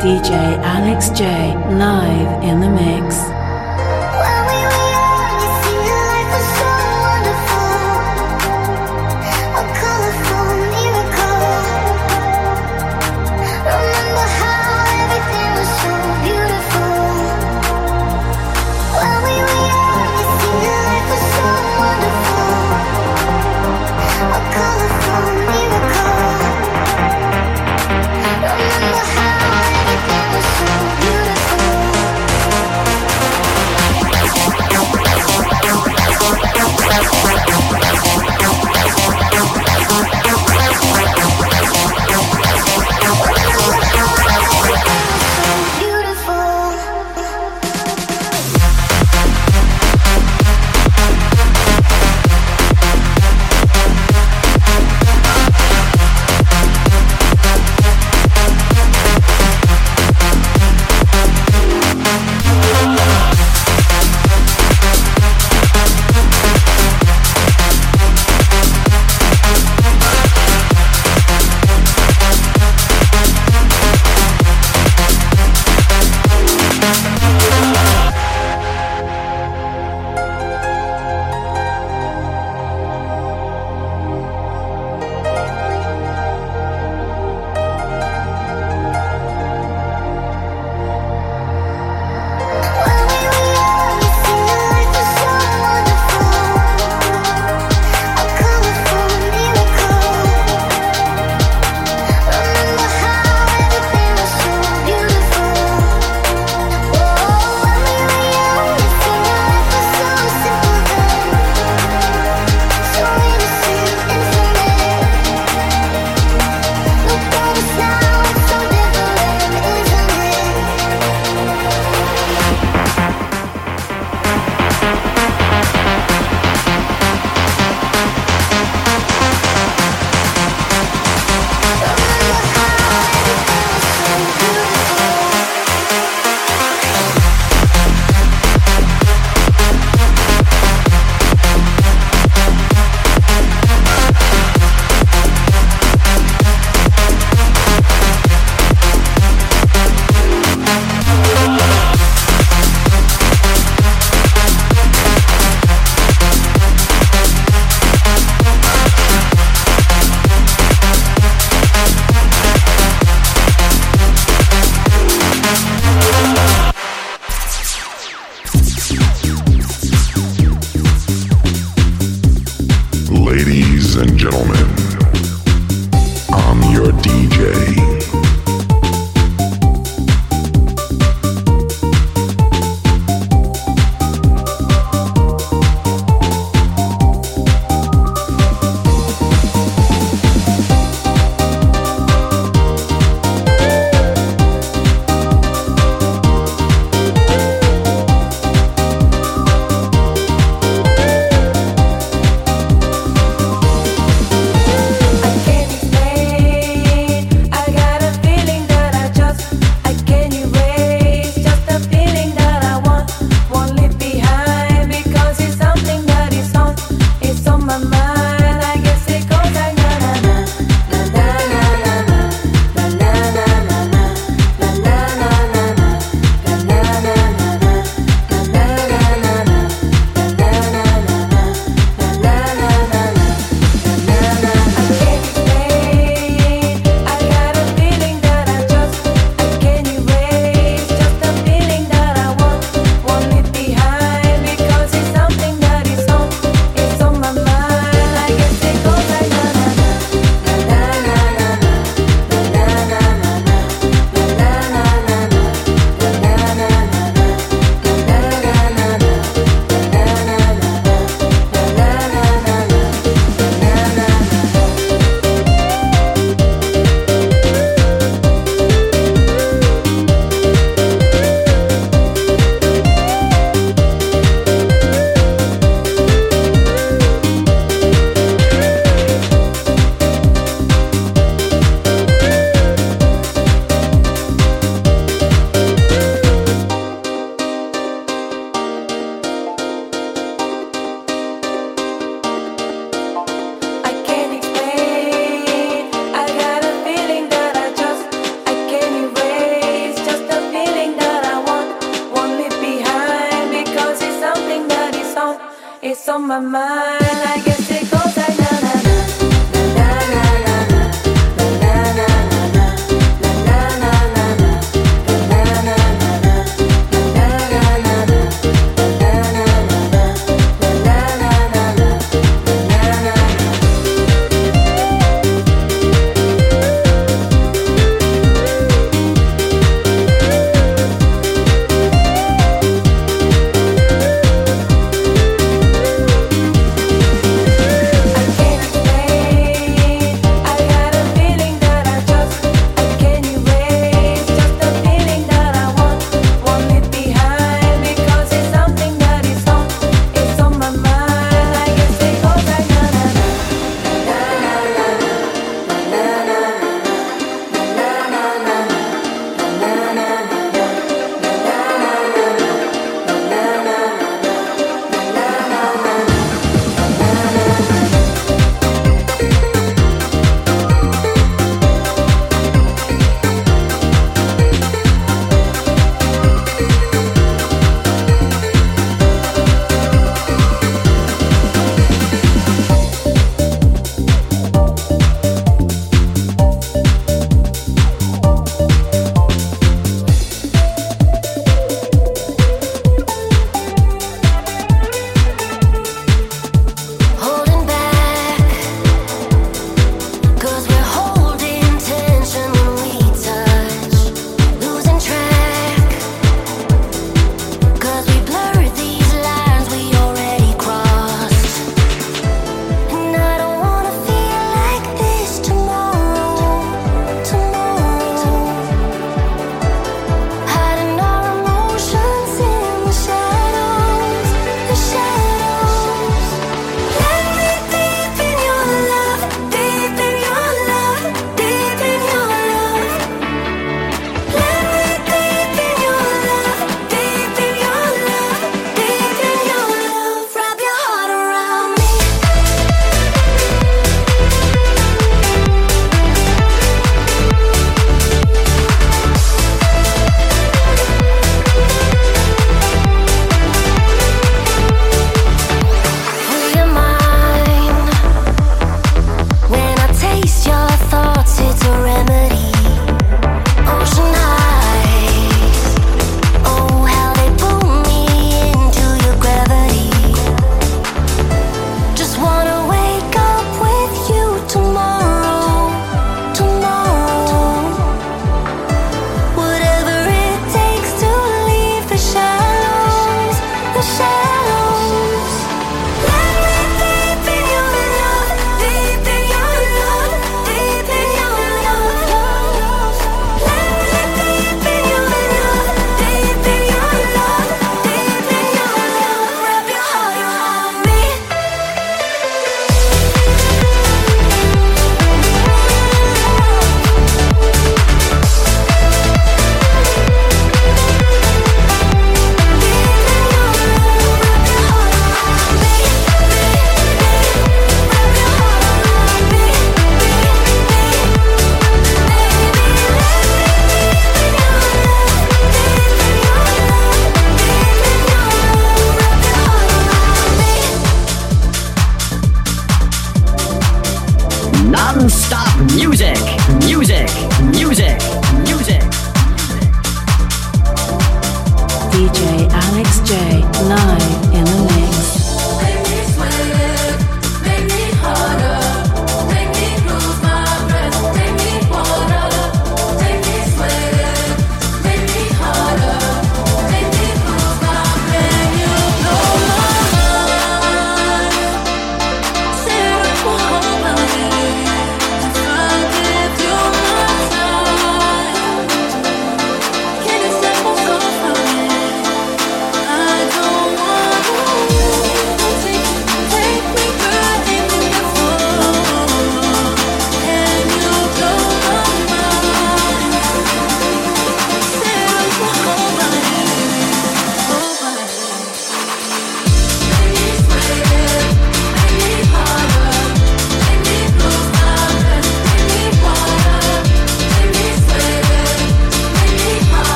DJ Alex J live in the mix.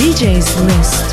DJ's list.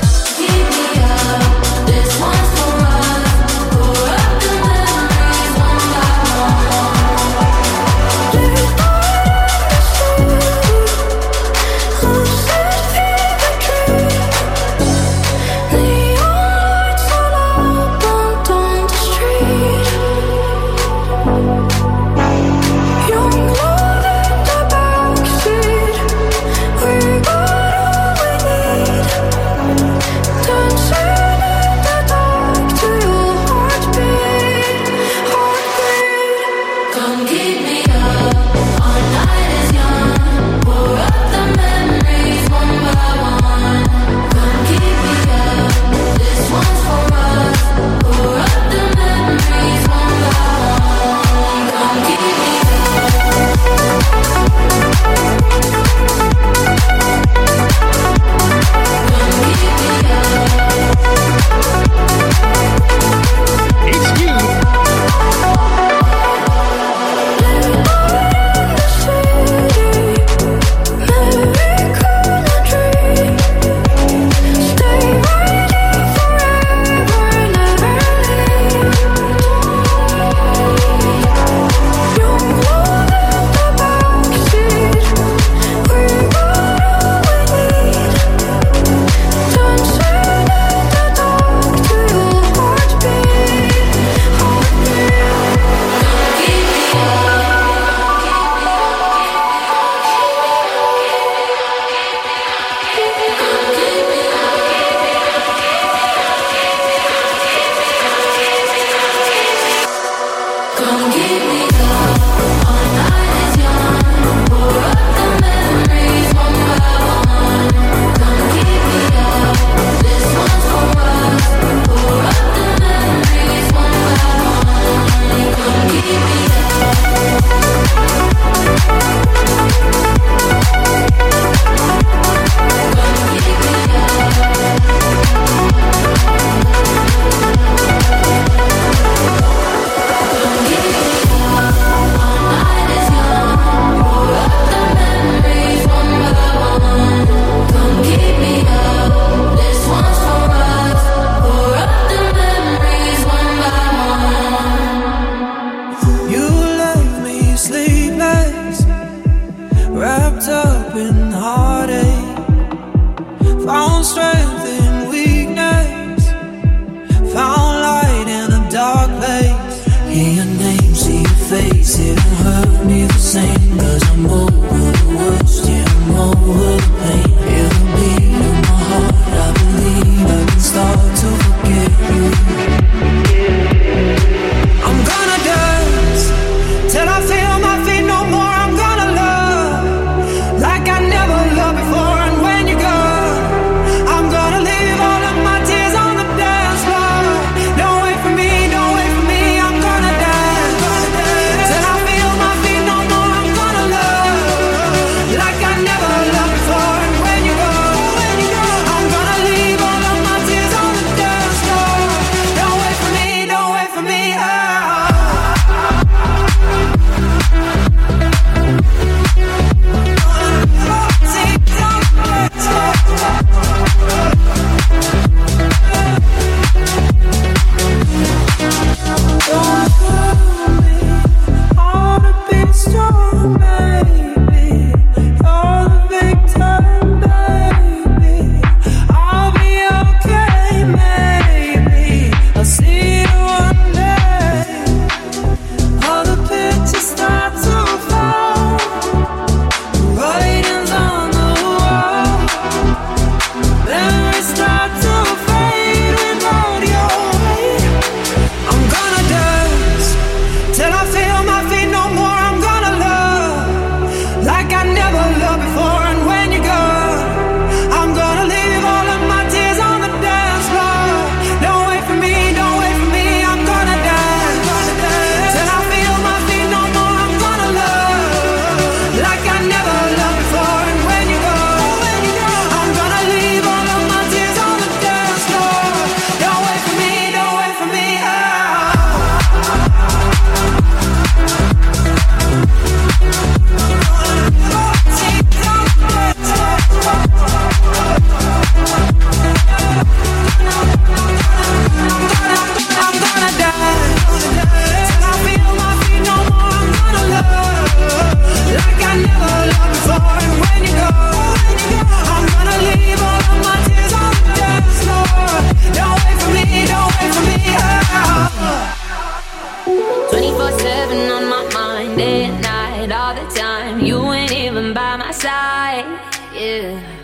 24-7 on my mind at night, all the time. You ain't even by my side, yeah.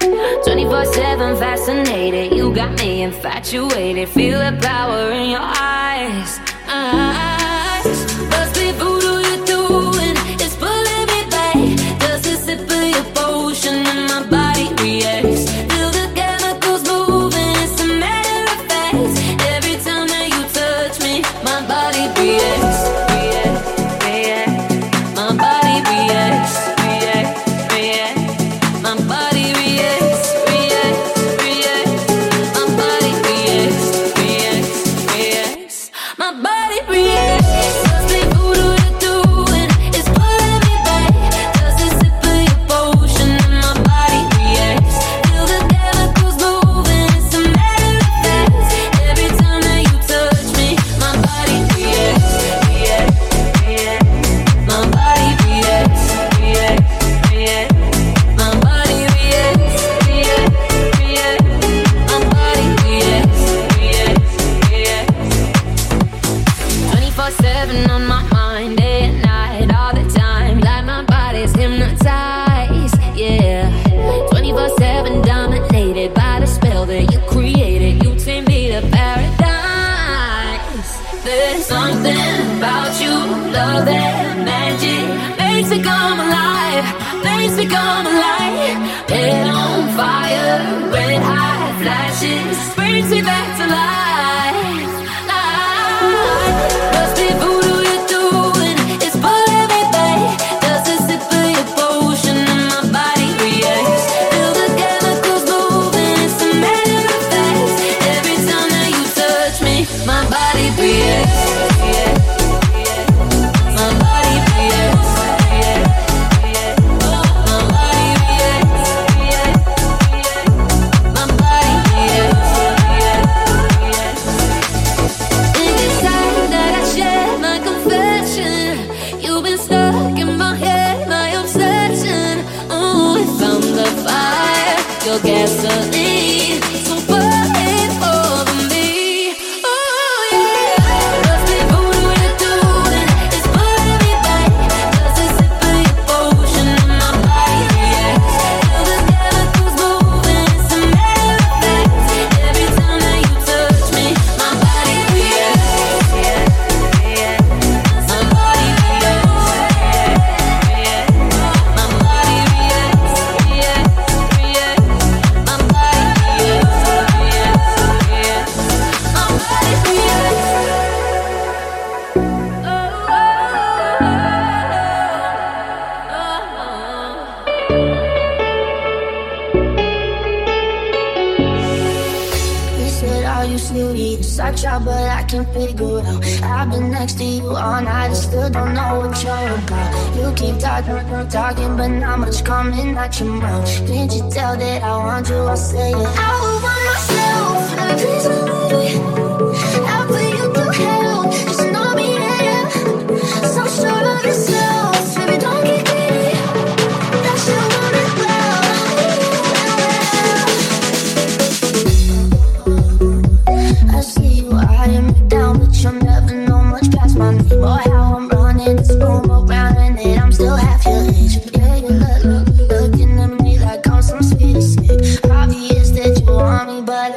24-7 fascinated You got me infatuated. Feel the power in your eyes.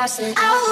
crossing out.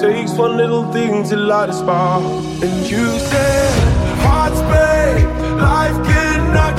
Takes one little thing to light a spark. And you said, hearts break, life can knock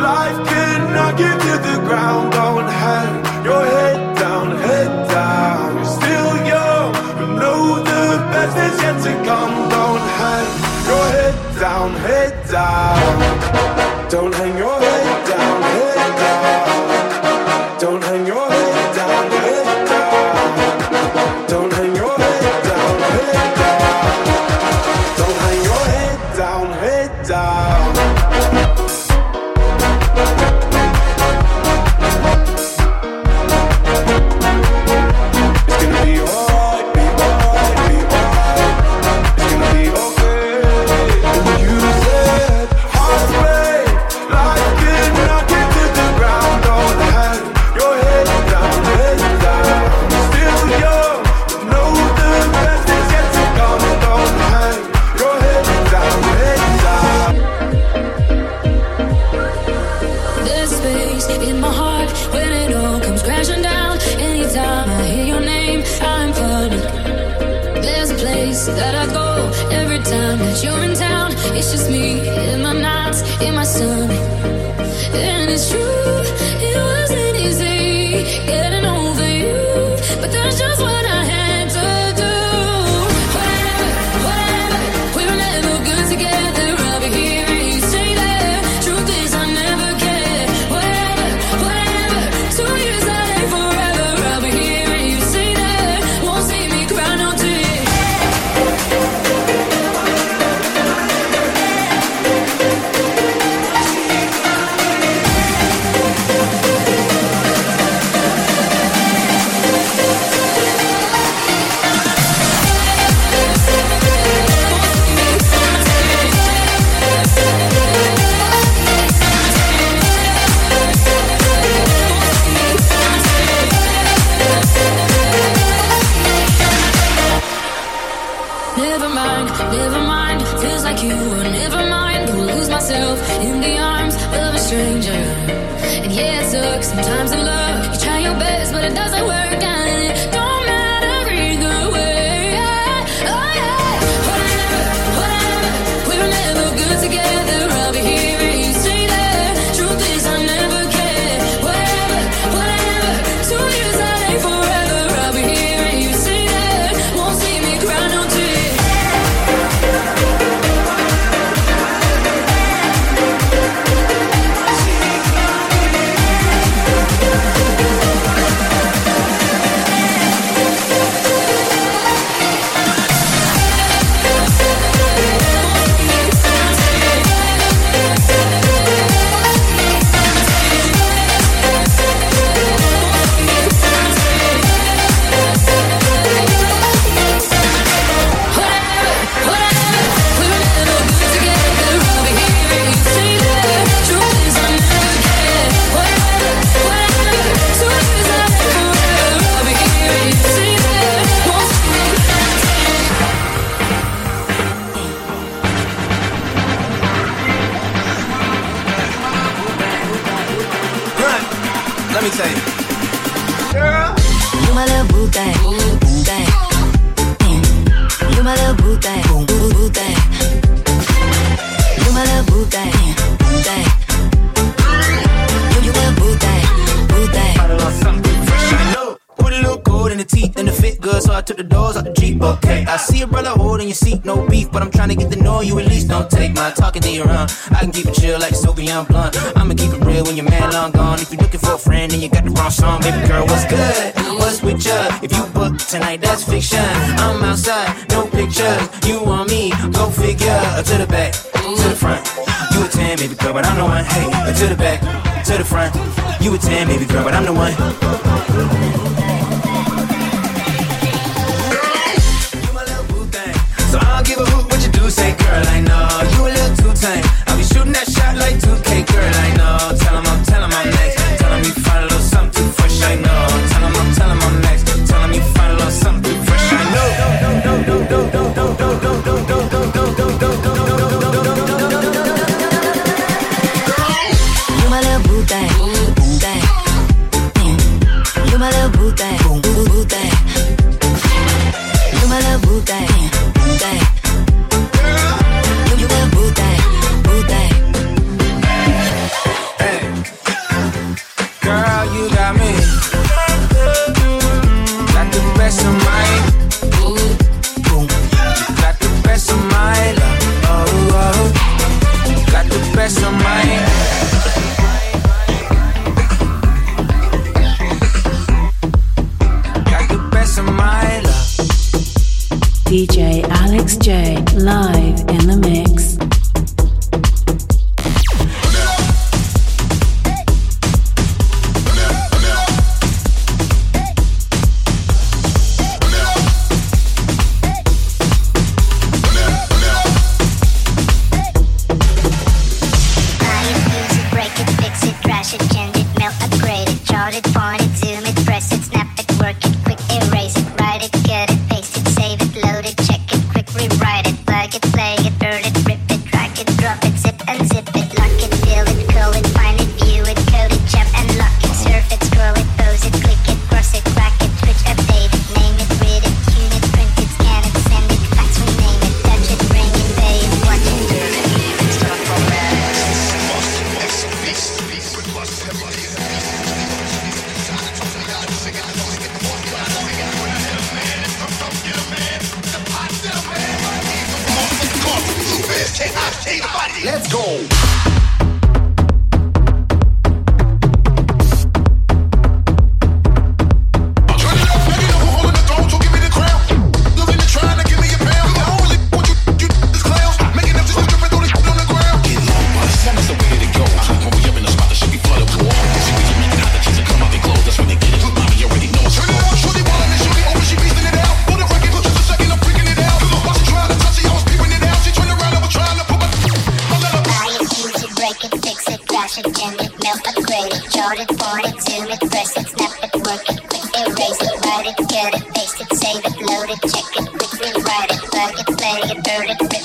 Life can knock you to the ground. Don't hang your head down, head down. You're still young, but know the best is yet to come. Don't hang your head down, head down. Don't hang your head down, head down. your brother holding your seat, no beef. But I'm trying to get to know you at least. Don't take my talking to your own. I can keep it chill like Soviet blunt. I'ma keep it real when your man long gone. If you're looking for a friend and you got the wrong song, baby girl, what's good? What's with ya? If you book tonight, that's fiction. I'm outside, no pictures. You want me? Go figure. Uh, to the back, to the front. You a ten, baby girl, but I'm the one. Hey, uh, to the back, to the front. You a ten, baby girl, but I'm the one. say, girl, I know you a little too tame. I be shooting that shot like 2K, girl, I know. Tell 'em play it,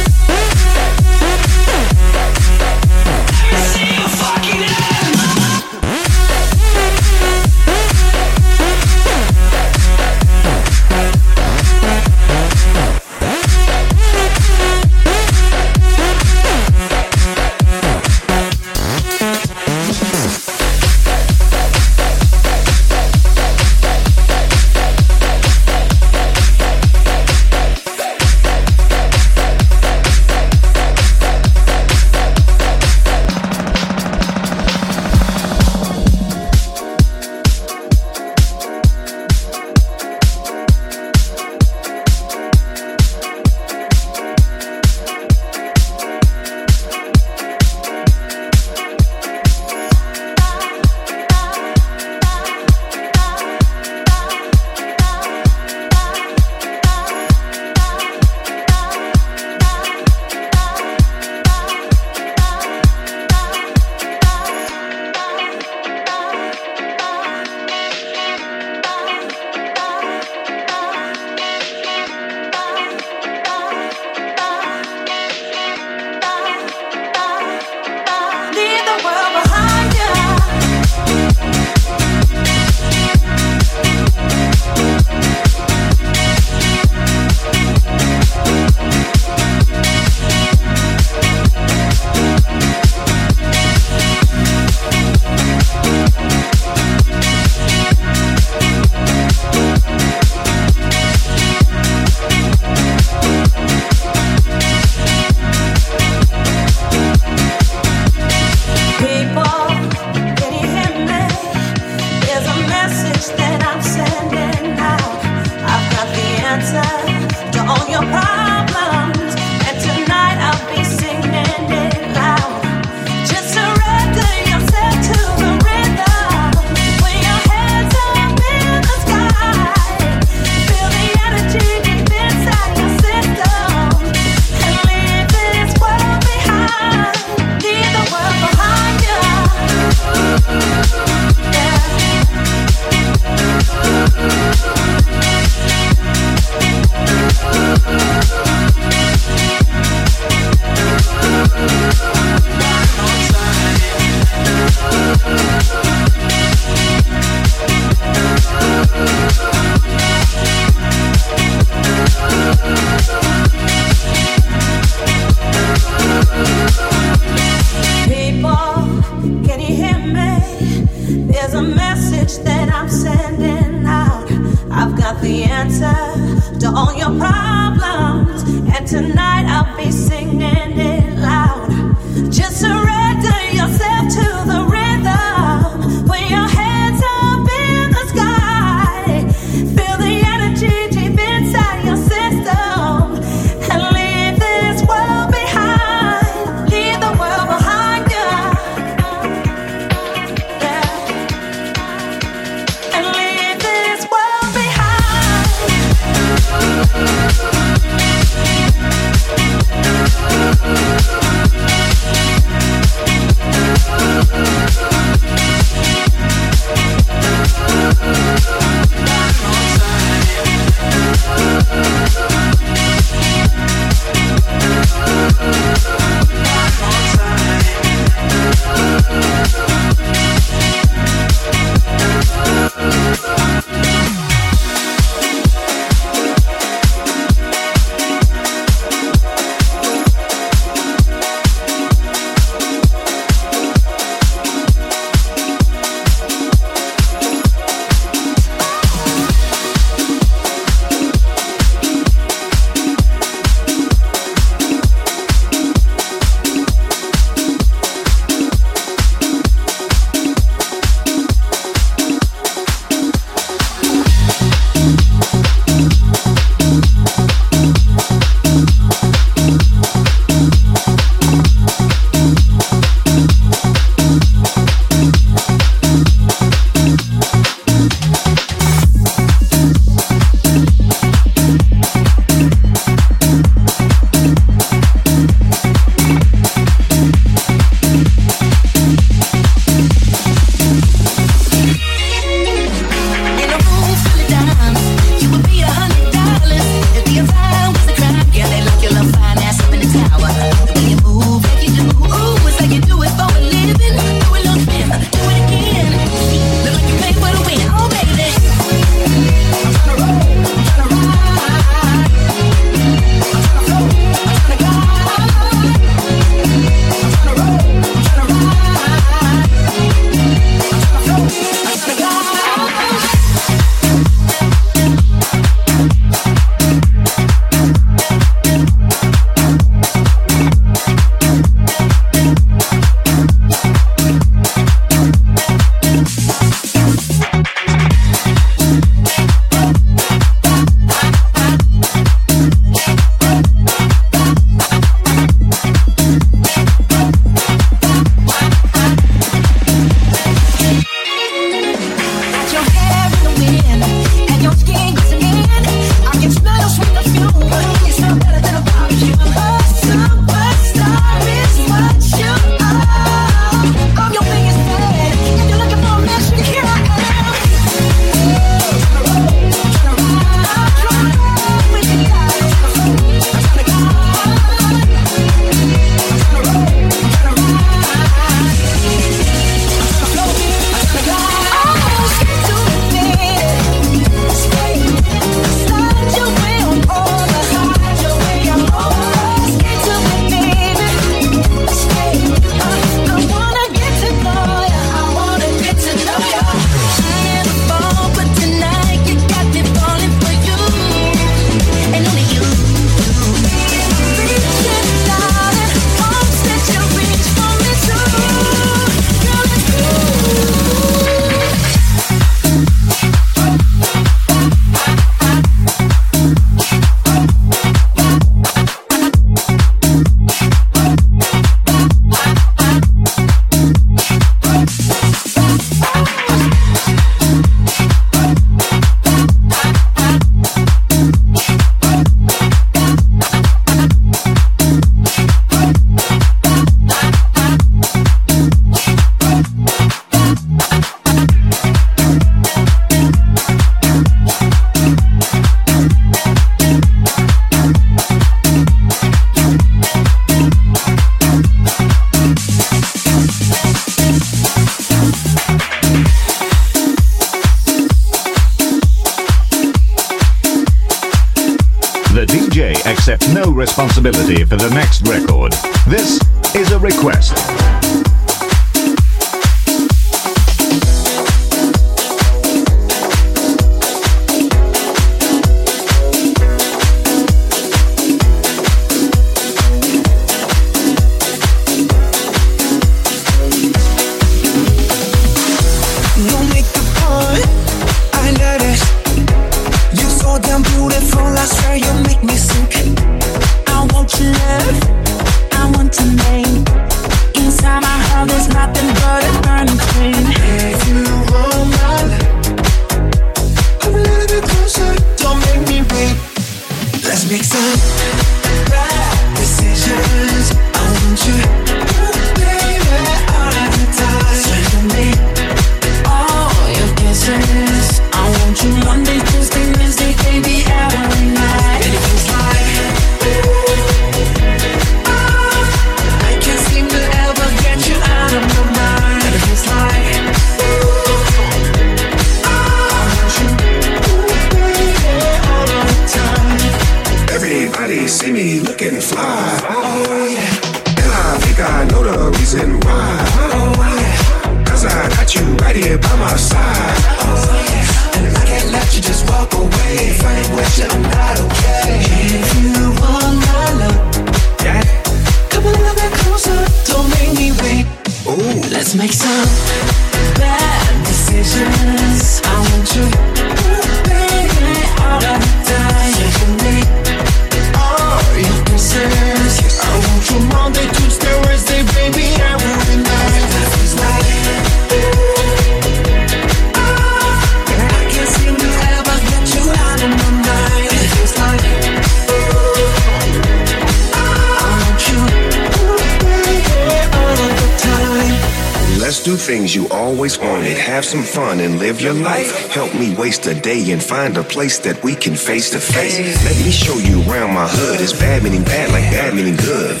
do things you always wanted. Have some fun and live your life. Help me waste a day and find a place that we can face to face. Let me show you around my hood. It's bad meaning bad like bad meaning good.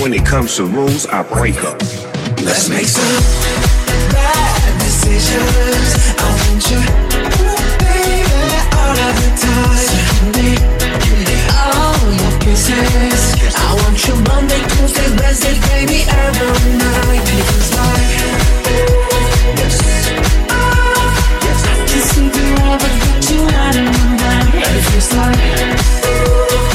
When it comes to rules, I break up. Let's make some bad decisions. I want you, baby, all of the time. Give me all your. I want you Monday, Tuesday, Wednesday, baby, every night. Because like there's something wrong with all you had in your mind. It feels like. Ooh.